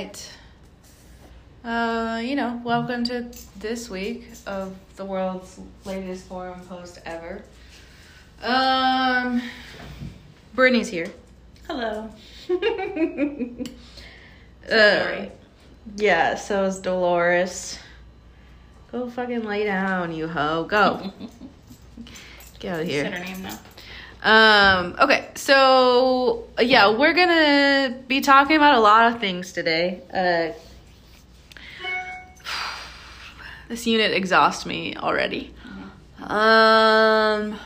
right. Uh, you know, welcome to this week of the world's latest forum post ever. Um, Brittany's here. Hello. Uh, yeah, so is Dolores. Go fucking lay down, you hoe. Go. Get out of Said here. her name now. Um, okay, so yeah, we're gonna be talking about a lot of things today. Uh, this unit exhausts me already. Um,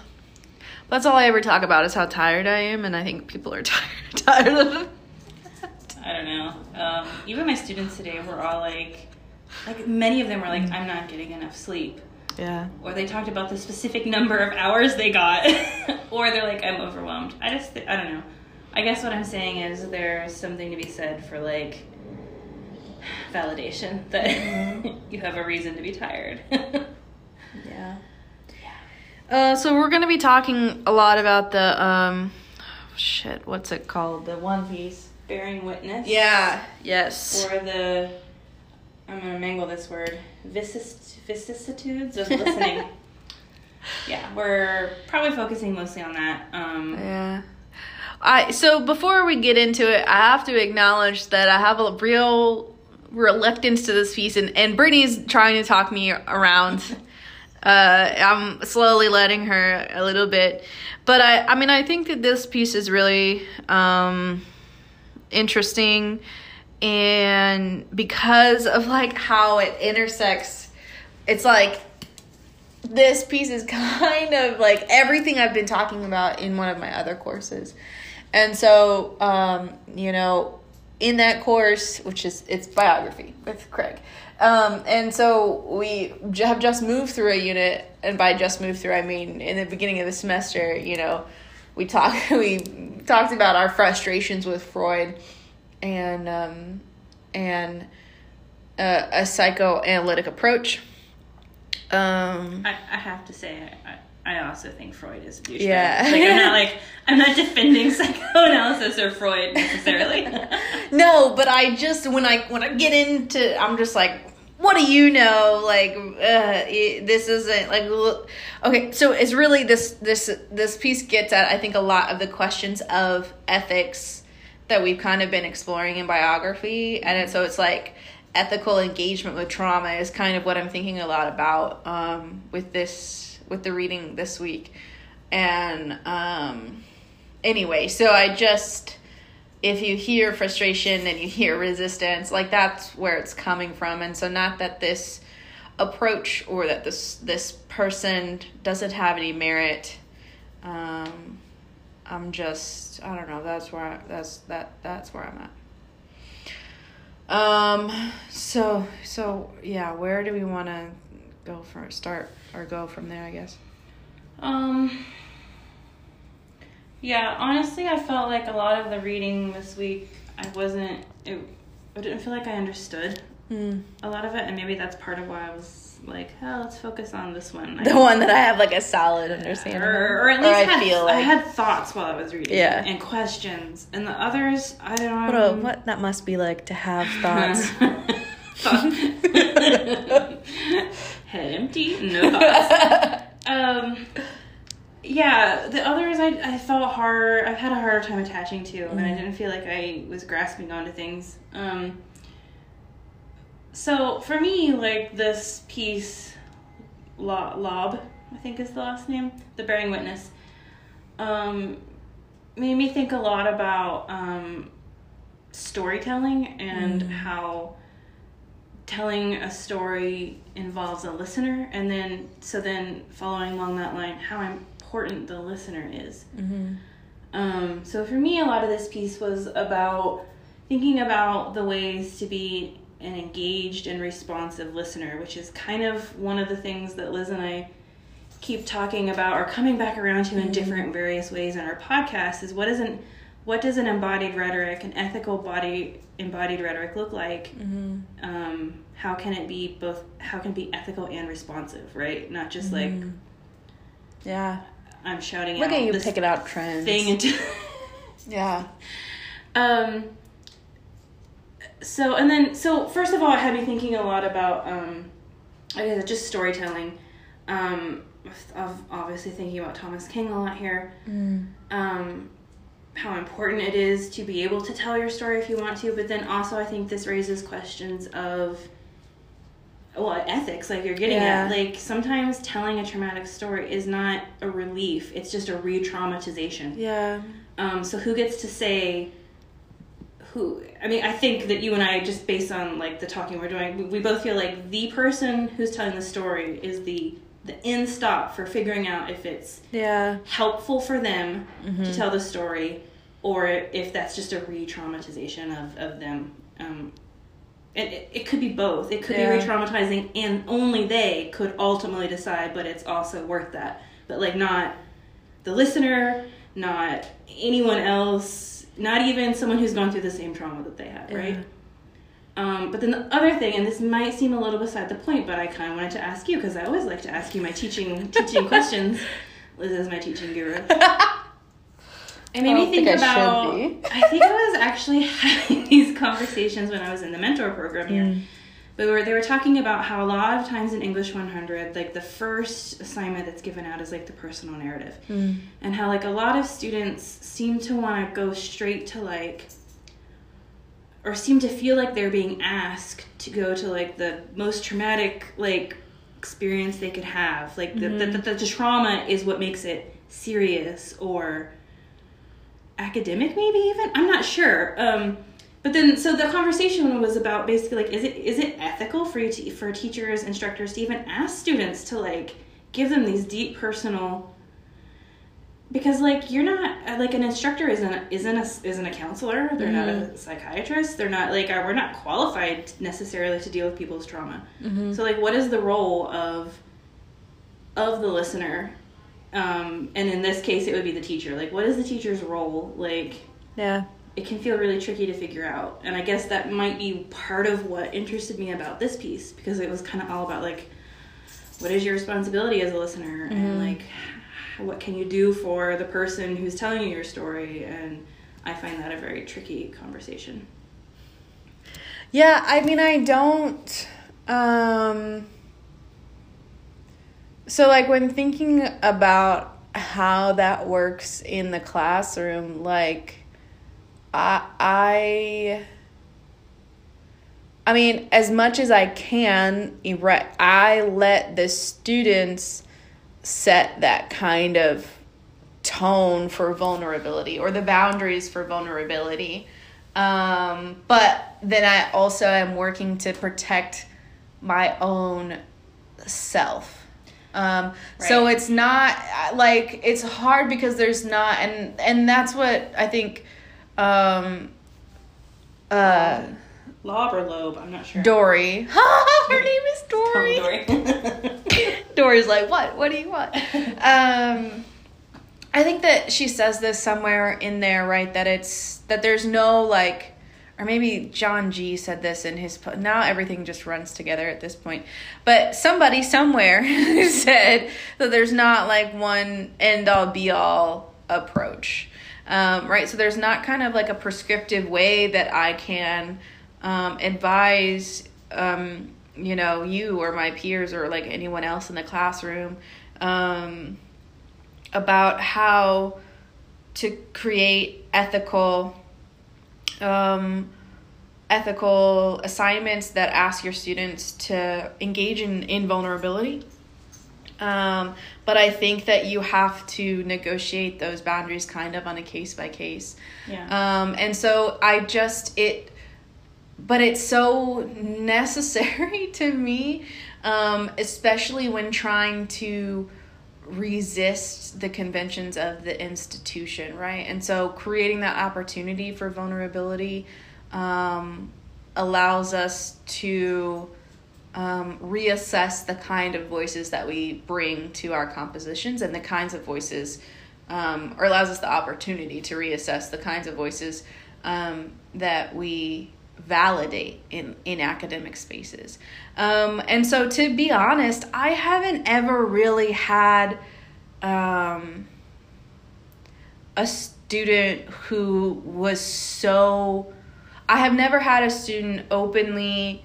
that's all I ever talk about is how tired I am, and I think people are tired tired of it. I don't know. Um, even my students today were all like, like many of them were like, I'm not getting enough sleep. Yeah. Or they talked about the specific number of hours they got. or they're like, I'm overwhelmed. I just, I don't know. I guess what I'm saying is there's something to be said for like validation that you have a reason to be tired. Yeah. Uh, so we're gonna be talking a lot about the um, shit. What's it called? The One Piece. Bearing witness. Yeah. Yes. Or the, I'm gonna mangle this word, vicist, vicissitudes of listening. yeah, we're probably focusing mostly on that. Um, Yeah. I so before we get into it, I have to acknowledge that I have a real reluctance to this piece, and and Brittany's trying to talk me around. Uh, I'm slowly letting her a little bit, but I I mean I think that this piece is really um interesting, and because of like how it intersects, it's like this piece is kind of like everything I've been talking about in one of my other courses. And so, um, you know, in that course, which is it's biography with Craig. Um, and so we have just moved through a unit, and by just moved through, I mean in the beginning of the semester, you know, we talked we talked about our frustrations with Freud, and um, and uh, a psychoanalytic approach. Um, I, I have to say, I, I also think Freud is a douchebag. Yeah. Like, I'm not like, I'm not defending psychoanalysis or Freud necessarily. No, but I just when I when I get into, I'm just like, what do you know? Like, uh, it, this isn't like, look- okay. So it's really this this this piece gets at I think a lot of the questions of ethics that we've kind of been exploring in biography, and it, so it's like ethical engagement with trauma is kind of what I'm thinking a lot about um, with this with the reading this week, and um, anyway, so I just if you hear frustration and you hear resistance, like that's where it's coming from. And so not that this approach or that this this person doesn't have any merit. Um I'm just I don't know, that's where I, that's that that's where I'm at. Um so so yeah, where do we want to go for start or go from there, I guess. Um. Yeah, honestly, I felt like a lot of the reading this week, I wasn't. It, I didn't feel like I understood Mm. a lot of it, and maybe that's part of why I was like, "Oh, let's focus on this one." The one that I have like a solid understanding. or, or at least I had, feel I had thoughts while I was reading, Yeah. and questions, and the others, I don't know. What, a, what that must be like to have thoughts. Head empty, no thoughts. um, yeah, the others I, I felt hard. I've had a harder time attaching to, and I didn't feel like I was grasping onto things. Um, so for me, like this piece, Lo- Lob, I think is the last name, the bearing witness, um, made me think a lot about um, storytelling and how telling a story involves a listener and then so then following along that line how important the listener is Mm-hmm. um, so for me a lot of this piece was about thinking about the ways to be an engaged and responsive listener which is kind of one of the things that liz and i keep talking about or coming back around to in different various ways in our podcast is what isn't what does an embodied rhetoric an ethical body embodied rhetoric look like Mm-hmm. um, how can it be both how can it be ethical and responsive right not just like Yeah. i'm shouting Look at you picking out trends. thing into yeah. um so and then so first of all, it had me thinking a lot about um, I guess just storytelling. Um, of obviously thinking about Thomas King a lot here. Um, how important it is to be able to tell your story if you want to, but then also I think this raises questions of well ethics like you're getting Yeah. at like sometimes telling a traumatic story is not a relief it's just a re-traumatization Yeah. um, so who gets to say who? I mean, I think that you and I, just based on like the talking we're doing, we, both feel like the person who's telling the story is the the end stop for figuring out if it's Yeah. helpful for them Mm-hmm. to tell the story, or if that's just a re-traumatization of of them. Um, it, it, it could be both. It could Yeah. be re-traumatizing, and only they could ultimately decide. But it's also worth that. But like not the listener, not anyone else, not even someone who's gone through the same trauma that they have, right? Yeah. Um, but then the other thing, and this might seem a little beside the point, but I kind of wanted to ask you because I always like to ask you my teaching teaching questions. Liz is my teaching guru. It made I me think think I about. be. I think I was actually having these conversations when I was in the mentor program here. Mm. But were, they were talking about how a lot of times in English 100, like the first assignment that's given out is like the personal narrative. Mm. And how like a lot of students seem to want to go straight to like, or seem to feel like they're being asked to go to like the most traumatic like experience they could have. Like the, the, the, the trauma is what makes it serious or academic maybe even i'm not sure um but then so the conversation was about basically like is it is it ethical for you to for teachers instructors to even ask students to like give them these deep personal because like you're not uh, like an instructor isn't isn't a isn't a counselor. They're not a psychiatrist. They're not like uh, we're not qualified necessarily to deal with people's trauma. So like what is the role of of the listener? Um, and in this case it would be the teacher. Like what is the teacher's role? Like Yeah. It can feel really tricky to figure out. And i guess that might be part of what interested me about this piece because it was kind of all about like what is your responsibility as a listener? And like what can you do for the person who's telling you your story? And i find that a very tricky conversation. Yeah, I mean, I don't. Um, so, like, when thinking about how that works in the classroom, like, I, I, I mean, as much as I can, I let the students set that kind of tone for vulnerability or the boundaries for vulnerability. Um, but then I also am working to protect my own self. Um, so it's not like it's hard because there's not and and that's what I think um uh lob or lobe i'm not sure Dori. Her name is Dori. Dori. Dory's like, what? What do you want? um, I think that she says this somewhere in there, right? That it's that there's no like, or maybe John G said this in his. po- Now everything just runs together at this point. But somebody somewhere said that there's not like one end all be all approach. Um, right, so there's not kind of like a prescriptive way that I can um, advise um, you know you or my peers or like anyone else in the classroom um, about how to create ethical um, ethical assignments that ask your students to engage in, in vulnerability um, but I think that you have to negotiate those boundaries kind of on a case by case. yeah Um, and so I just it, but it's so necessary to me, um, especially when trying to resist the conventions of the institution, right? And so creating that opportunity for vulnerability um, allows us to um, reassess the kind of voices that we bring to our compositions and the kinds of voices, um, or allows us the opportunity to reassess the kinds of voices um, that we validate in, in academic spaces. Um, and so, to be honest, I haven't ever really had um, a student who was so I have never had a student openly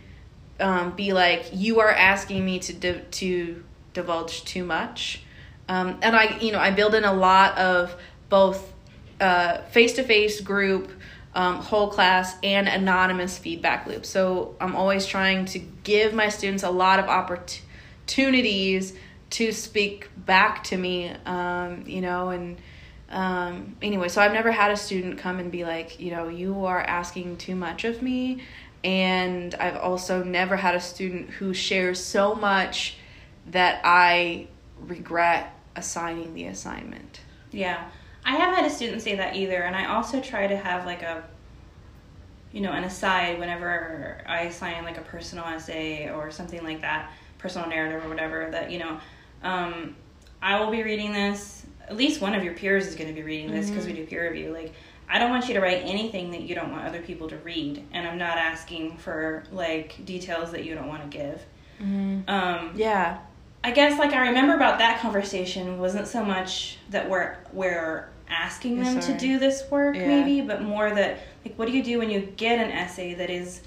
um, be like, "You are asking me to di- to divulge too much," um, and I, you know, I build in a lot of both face to face group. Um, whole class and anonymous feedback loop. So I'm always trying to give my students a lot of opportunities to speak back to me, um, you know, and um, anyway, so I've never had a student come and be like, you know, you are asking too much of me. And I've also never had a student who shares so much that I regret assigning the assignment. Yeah. I haven't had a student say that either. And I also try to have like a, you know, an aside whenever I assign like a personal essay or something like that, personal narrative or whatever, that, you know, um, I will be reading this. At least one of your peers is going to be reading this because mm-hmm. we do peer review. Like, I don't want you to write anything that you don't want other people to read, and I'm not asking for like details that you don't want to give. Mm-hmm. Um, yeah. I guess like I remember about that conversation wasn't so much that we're we're asking them to do this work yeah. maybe, but more that like what do you do when you get an essay that is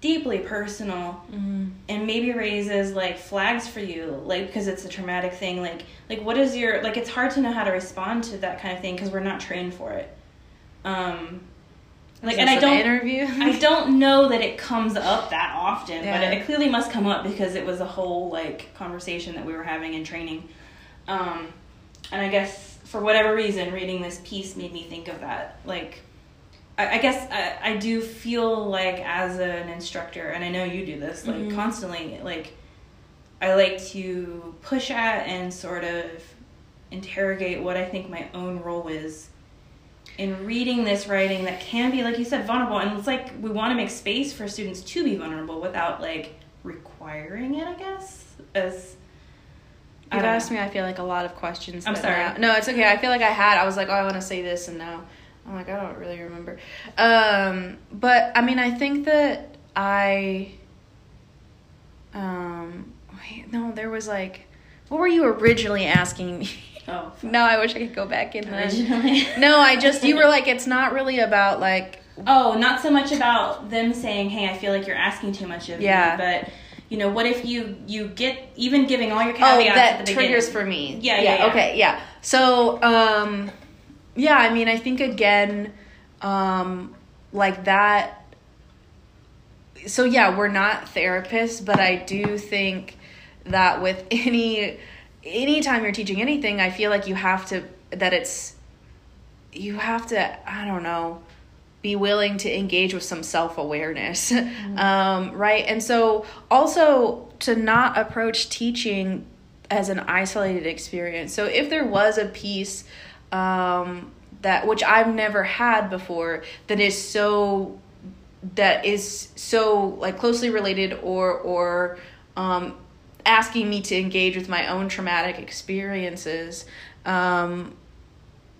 deeply personal mm-hmm. and maybe raises like flags for you like because it's a traumatic thing like like what is your like it's hard to know how to respond to that kind of thing because we're not trained for it um like and i don't interview i don't know that it comes up that often yeah. but it, it clearly must come up because it was a whole like conversation that we were having in training um and i guess for whatever reason reading this piece made me think of that like I, guess I, I do feel like as an instructor, and I know you do this like mm-hmm. constantly, like I like to push at and sort of interrogate what I think my own role is in reading this writing that can be, like you said, vulnerable. And it's like we want to make space for students to be vulnerable without like requiring it, I guess. As You've asked me, I feel like a lot of questions. I'm sorry. Now, no, it's okay. I feel like I had. I was like, oh, I want to say this, and now I'm like, I don't really remember. Um, but I mean, I think that I. Um, wait, no, there was like, what were you originally asking me? Oh. no, I wish I could go back in. Originally. no, I just you were like, it's not really about like. Oh, not so much about them saying, "Hey, I feel like you're asking too much of yeah. me," but you know, what if you you get even giving all your caveats oh, that at the triggers beginning. for me. Yeah, yeah, yeah, yeah. Okay, yeah. So, um, yeah, I mean, I think again, um, like that. So yeah, we're not therapists, but I do think that with any anytime you're teaching anything, I feel like you have to that it's you have to I don't know be willing to engage with some self awareness, mm-hmm. um, right? And so also to not approach teaching as an isolated experience. So if there was a piece um, that which I've never had before that is so that is so like closely related or or um, asking me to engage with my own traumatic experiences um,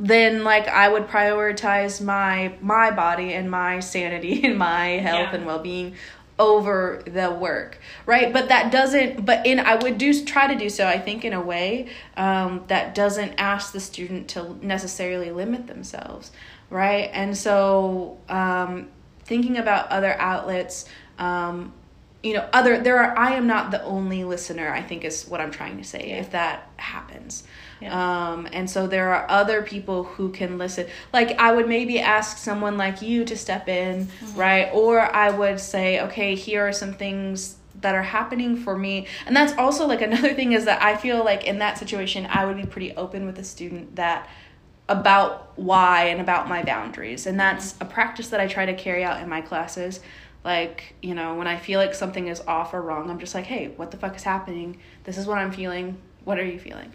then like I would prioritize my my body and my sanity and my health yeah. and well-being over the work right but that doesn't but in i would do try to do so i think in a way um, that doesn't ask the student to necessarily limit themselves right and so um, thinking about other outlets um, you know other there are i am not the only listener i think is what i'm trying to say yeah. if that happens yeah. Um, and so there are other people who can listen. Like I would maybe ask someone like you to step in, mm-hmm. right? Or I would say, okay, here are some things that are happening for me. And that's also like another thing is that I feel like in that situation, I would be pretty open with a student that about why and about my boundaries. And that's mm-hmm. a practice that I try to carry out in my classes. Like, you know, when I feel like something is off or wrong, I'm just like, hey, what the fuck is happening? This is what I'm feeling. What are you feeling?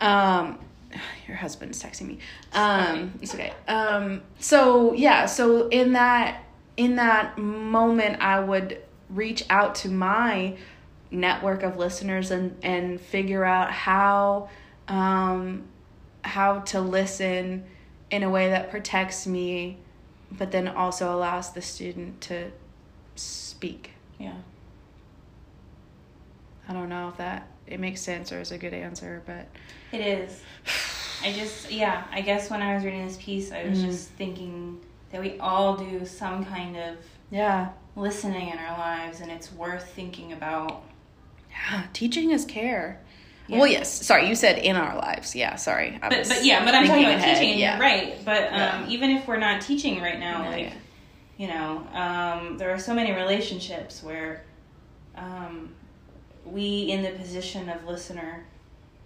Um, your husband's texting me. Um, it's okay. Um, so yeah, so in that in that moment, I would reach out to my network of listeners and and figure out how um, how to listen in a way that protects me, but then also allows the student to speak. Yeah. I don't know if that it makes sense or is a good answer, but it is. I just yeah, I guess when I was reading this piece, I was mm-hmm. just thinking that we all do some kind of Yeah. listening in our lives, and it's worth thinking about. Yeah. Teaching is care. Yeah. Well, yes. Sorry, you said in our lives. Yeah. Sorry. But, but yeah, but I'm talking about ahead, teaching. Yeah. Right. But um, Yeah. even if we're not teaching right now, like. You know, um, there are so many relationships where um, we, in the position of listener,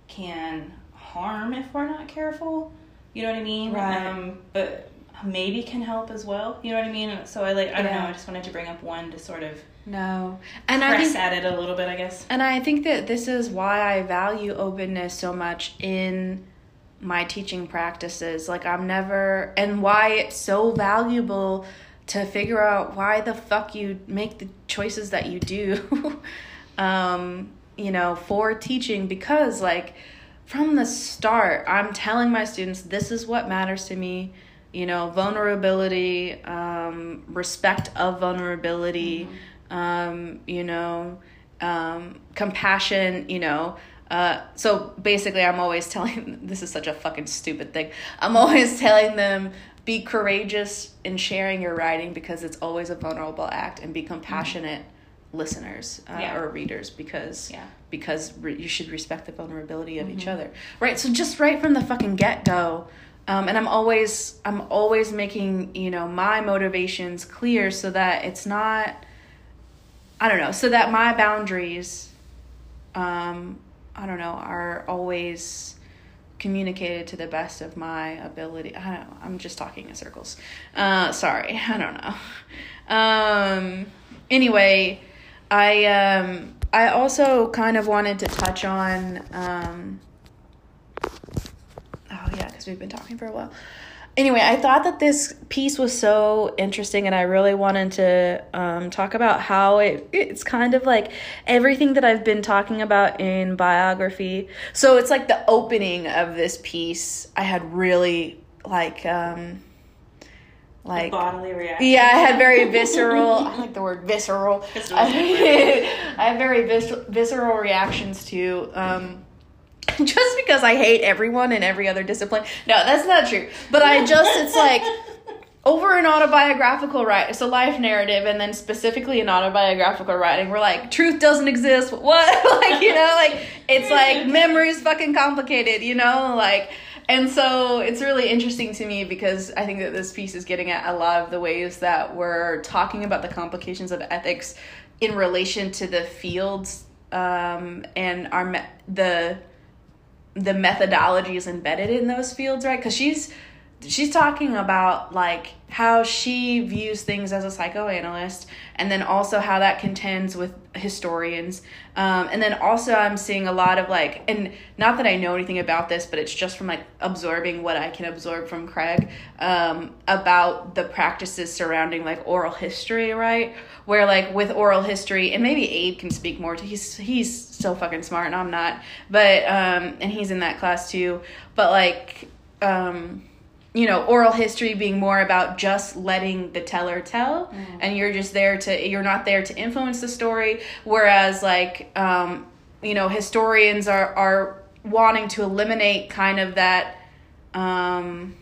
can harm if we're not careful. You know what I mean? Right. Um, but maybe can help as well. You know what I mean? So I like. I don't know. I just wanted to bring up one to sort of No. And I press think at it a little bit. I guess. And I think that this is why I value openness so much in my teaching practices. Like, I'm never, and why it's so valuable to figure out why the fuck you make the choices that you do, um, you know, for teaching. Because, like, from the start, I'm telling my students this is what matters to me. You know, vulnerability, um, respect of vulnerability, um, you know, um, compassion, you know. Uh, so basically, I'm always telling this is such a fucking stupid thing. I'm always telling them be courageous in sharing your writing because it's always a vulnerable act, and be compassionate listeners uh, Yeah. or readers because Yeah. because re- you should respect the vulnerability of Mm-hmm. each other, right? So just right from the fucking get go. Um, and I'm always I'm always making you know my motivations clear so that it's not I don't know so that my boundaries um, I don't know are always communicated to the best of my ability. I don't know. I'm just talking in circles. Uh, sorry. I don't know. Um, anyway, I um, I also kind of wanted to touch on um, oh yeah, because we've been talking for a while. Anyway, I thought that this piece was so interesting, and I really wanted to um, talk about how it it's kind of like everything that I've been talking about in biography. So it's like the opening of this piece. I had really like um, like bodily reaction. yeah, I had very visceral. I like the word visceral. I, I have very vis- visceral reactions to. Um, just because I hate everyone in every other discipline. No, that's not true. But I just, it's like over an autobiographical write, it's a life narrative, and then specifically an autobiographical writing, we're like, truth doesn't exist. What? like, you know, like, it's like memory's fucking complicated, you know? Like, and so it's really interesting to me because I think that this piece is getting at a lot of the ways that we're talking about the complications of ethics in relation to the fields um, and our me- the the methodologies embedded in those fields, right? Because she's she's talking about like how she views things as a psychoanalyst and then also how that contends with historians. Um, and then also i'm seeing a lot of like and not that i know anything about this but it's just from like absorbing what i can absorb from craig um, about the practices surrounding like oral history right? Where like with oral history and maybe abe can speak more to he's he's so fucking smart and i'm not but um and he's in that class too. But like um you know oral history being more about just letting the teller tell. And you're just there to you're not there to influence the story. Whereas like um you know historians are are wanting to eliminate kind of that um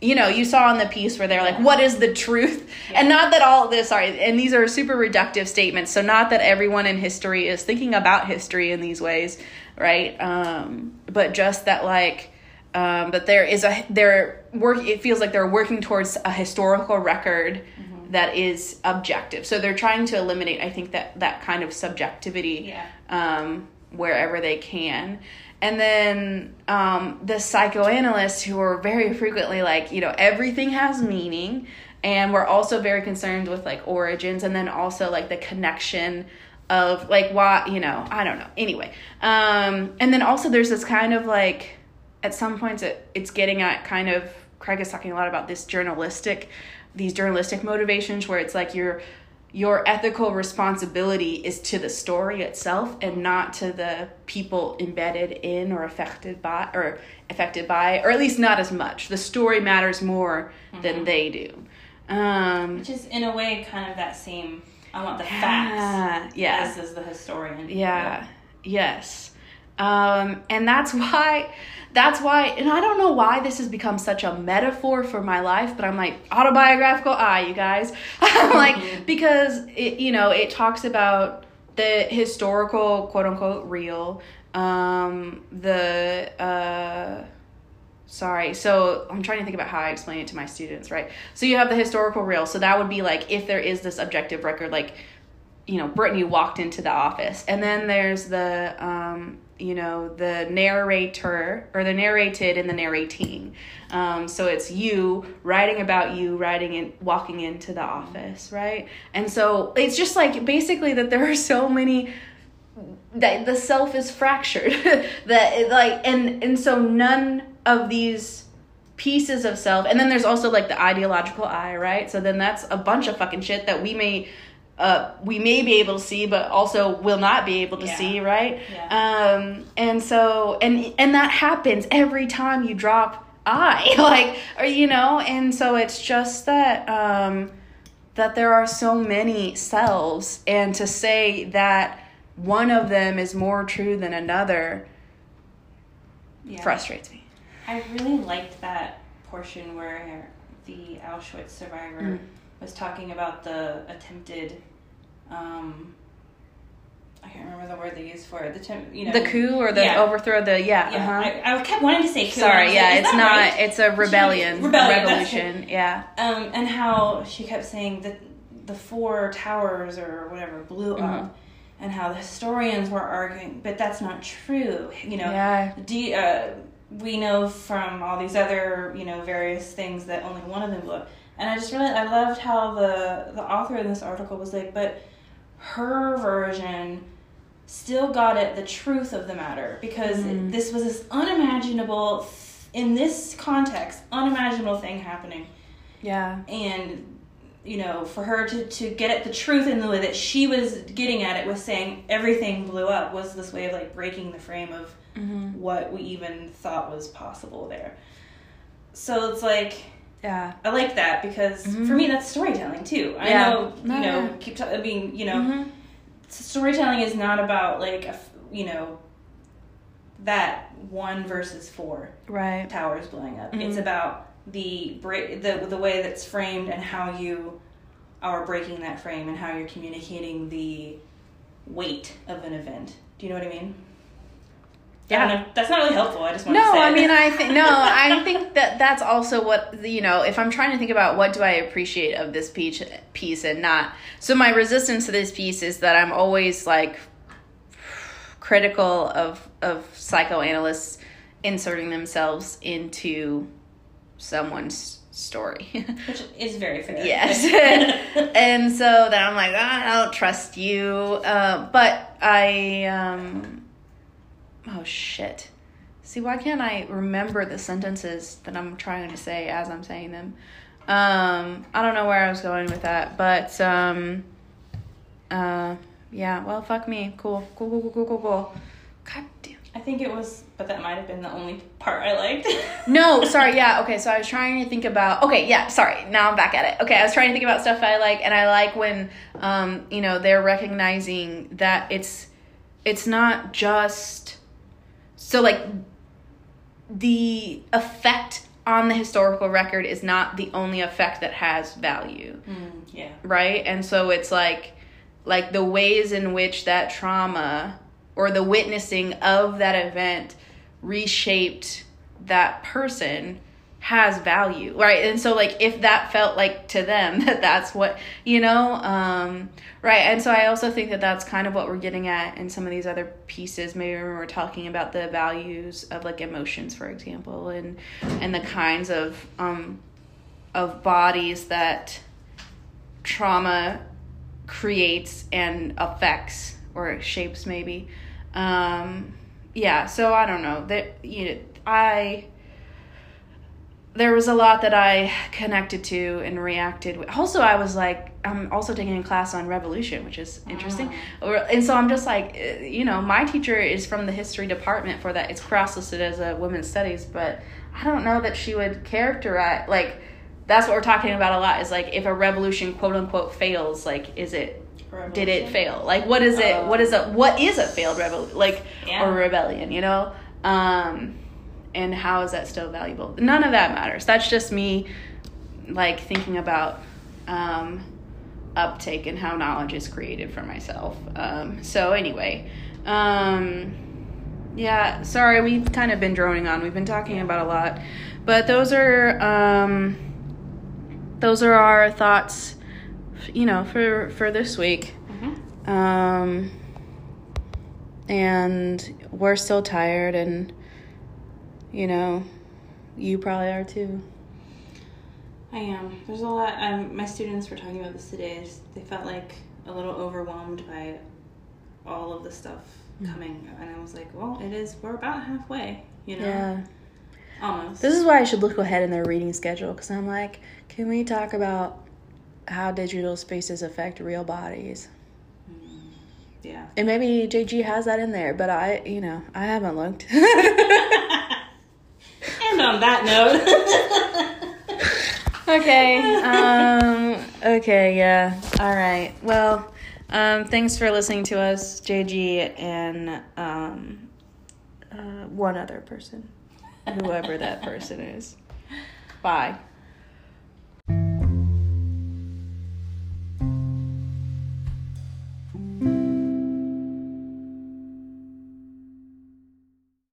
you know you saw in the piece where they're like what is the truth? And not that all this sorry and these are super reductive statements. So not that everyone in history is thinking about history in these ways right? Um but just that like um, that there is a they're work it feels like they're working towards a historical record that is objective. So they're trying to eliminate i think that that kind of subjectivity Yeah. um, wherever they can. And then um, the psychoanalysts who are very frequently like you know everything has meaning and we're also very concerned with like origins and then also like the connection of like why you know i don't know. Anyway um and then also there's this kind of like at some points it, it's getting at kind of craig is talking a lot about this journalistic these journalistic motivations where it's like your your ethical responsibility is to the story itself and not to the people embedded in or affected by or affected by or at least not as much the story matters more than they do um Which is in a way kind of that same. I want the yeah, facts. yeah As is the historian. yeah yes Um, and that's why that's why and i don't know why this has become such a metaphor for my life but i'm like autobiographical eye you guys. I'm like because it you know it talks about the historical quote unquote real um the uh sorry so i'm trying to think about how i explain it to my students right? So you have the historical real. So that would be like if there is this objective record like you know brittany walked into the office. And then there's the um you know the narrator or the narrated and the narrating. Um, so it's you writing about you writing and walking into the office right? And so it's just like basically that there are so many that the self is fractured. That like and and so none of these pieces of self and then there's also like the ideological eye right? So then that's a bunch of fucking shit that we may uh, we may be able to see, but also will not be able to Yeah. see, right? Yeah. Um, and so, and and that happens every time you drop I, like, or you know, and so it's just that um, that there are so many selves, and to say that one of them is more true than another Yeah. frustrates me. I really liked that portion where the Auschwitz survivor Mm. Was talking about the attempted, um, I can't remember the word they used for it. The tem- you know The coup or the Yeah. overthrow, the yeah, Yeah, uh-huh. I, I kept wanting to say coup. Sorry, yeah, like, it's not. right? It's a rebellion, Rebellion, revolution. Yeah, Um, and how she kept saying that the four towers or whatever blew Mhm. up, and how the historians were arguing, but that's not true. You know, yeah, do, uh, we know from all these other you know various things that only one of them blew up and i just really i loved how the the author in this article was like but her version still got at the truth of the matter because Mhm. this was this unimaginable in this context unimaginable thing happening yeah, and you know for her to, to get at the truth in the way that she was getting at it was saying everything blew up was this way of like breaking the frame of hmm what we even thought was possible there. So it's like yeah. I like that because Mhm. for me that's storytelling too. I Yeah. know No, you know yeah. keep t- I mean you know Mhm. storytelling is not about like a f you know that one versus four Right. towers blowing up. Mhm. It's about the break the the way that's framed and how you are breaking that frame and how you're communicating the weight of an event. Do you know what I mean? Yeah. know. That's not really helpful. I just want to No, say I mean, I think no, I think that that's also what you know. If I'm trying to think about what do I appreciate of this piece, piece and not, so my resistance to this piece is that I'm always like critical of of psychoanalysts inserting themselves into someone's story. Which is very fair. Yes. and so then I'm like, "Ah, I don't trust you. Uh, but I, um, oh shit. See, why can't I remember the sentences that I'm trying to say as I'm saying them? Um, I don't know where I was going with that, but, um, uh, yeah, well, fuck me. Cool, cool, cool, cool, cool, cool, cool. God damn. I think it was, but that might have been the only part I liked. No, sorry, yeah, okay, so I was trying to think about okay, yeah, sorry, now I'm back at it. Okay, I was trying to think about stuff I like and I like when um, you know, they're recognizing that it's it's not just so like the effect on the historical record is not the only effect that has value Mm, yeah. right and so it's like like the ways in which that trauma or the witnessing of that event reshaped that person has value right? And so like if that felt like to them that that's what you know um right? And so i also think that that's kind of what we're getting at in some of these other pieces. Maybe when we're talking about the values of like emotions for example and and the kinds of um of bodies that trauma creates and affects or shapes maybe. Um yeah so i don't know. That you know i there was a lot that i connected to and reacted with also i was like i'm also taking a class on revolution which is interesting or and so i'm just like uh, you know my teacher is from the history department for that it's cross listed as a women's studies but i don't know that she would characterize like that's what we're talking about a lot is like if a revolution quote unquote fails like is it did it fail? Like, what is it? Oh. what is a what is a failed rebel like Yeah. or rebellion? You know, um, and how is that still valuable? None of that matters. That's just me, like thinking about um, uptake and how knowledge is created for myself. Um, so anyway, um, yeah. Sorry, we've kind of been droning on. We've been talking about a lot, but those are um, those are our thoughts. You know, for for this week. Mhm. Um, and we're still tired, and you know, you probably are too. I am. There's a lot. Um, my students were talking about this today. They felt like a little overwhelmed by all of the stuff Mm. coming, and I was like, "Well, it is. We're about halfway. You know, Yeah. almost." This is why I should look ahead in their reading schedule because I'm like, can we talk about how digital spaces affect real bodies? yeah. And maybe JG has that in there, but I, you know, I haven't looked. on that note, okay. Um, okay. Yeah. All right. Well, um, thanks for listening to us, JG, and um, uh, one other person, whoever that person is. Bye.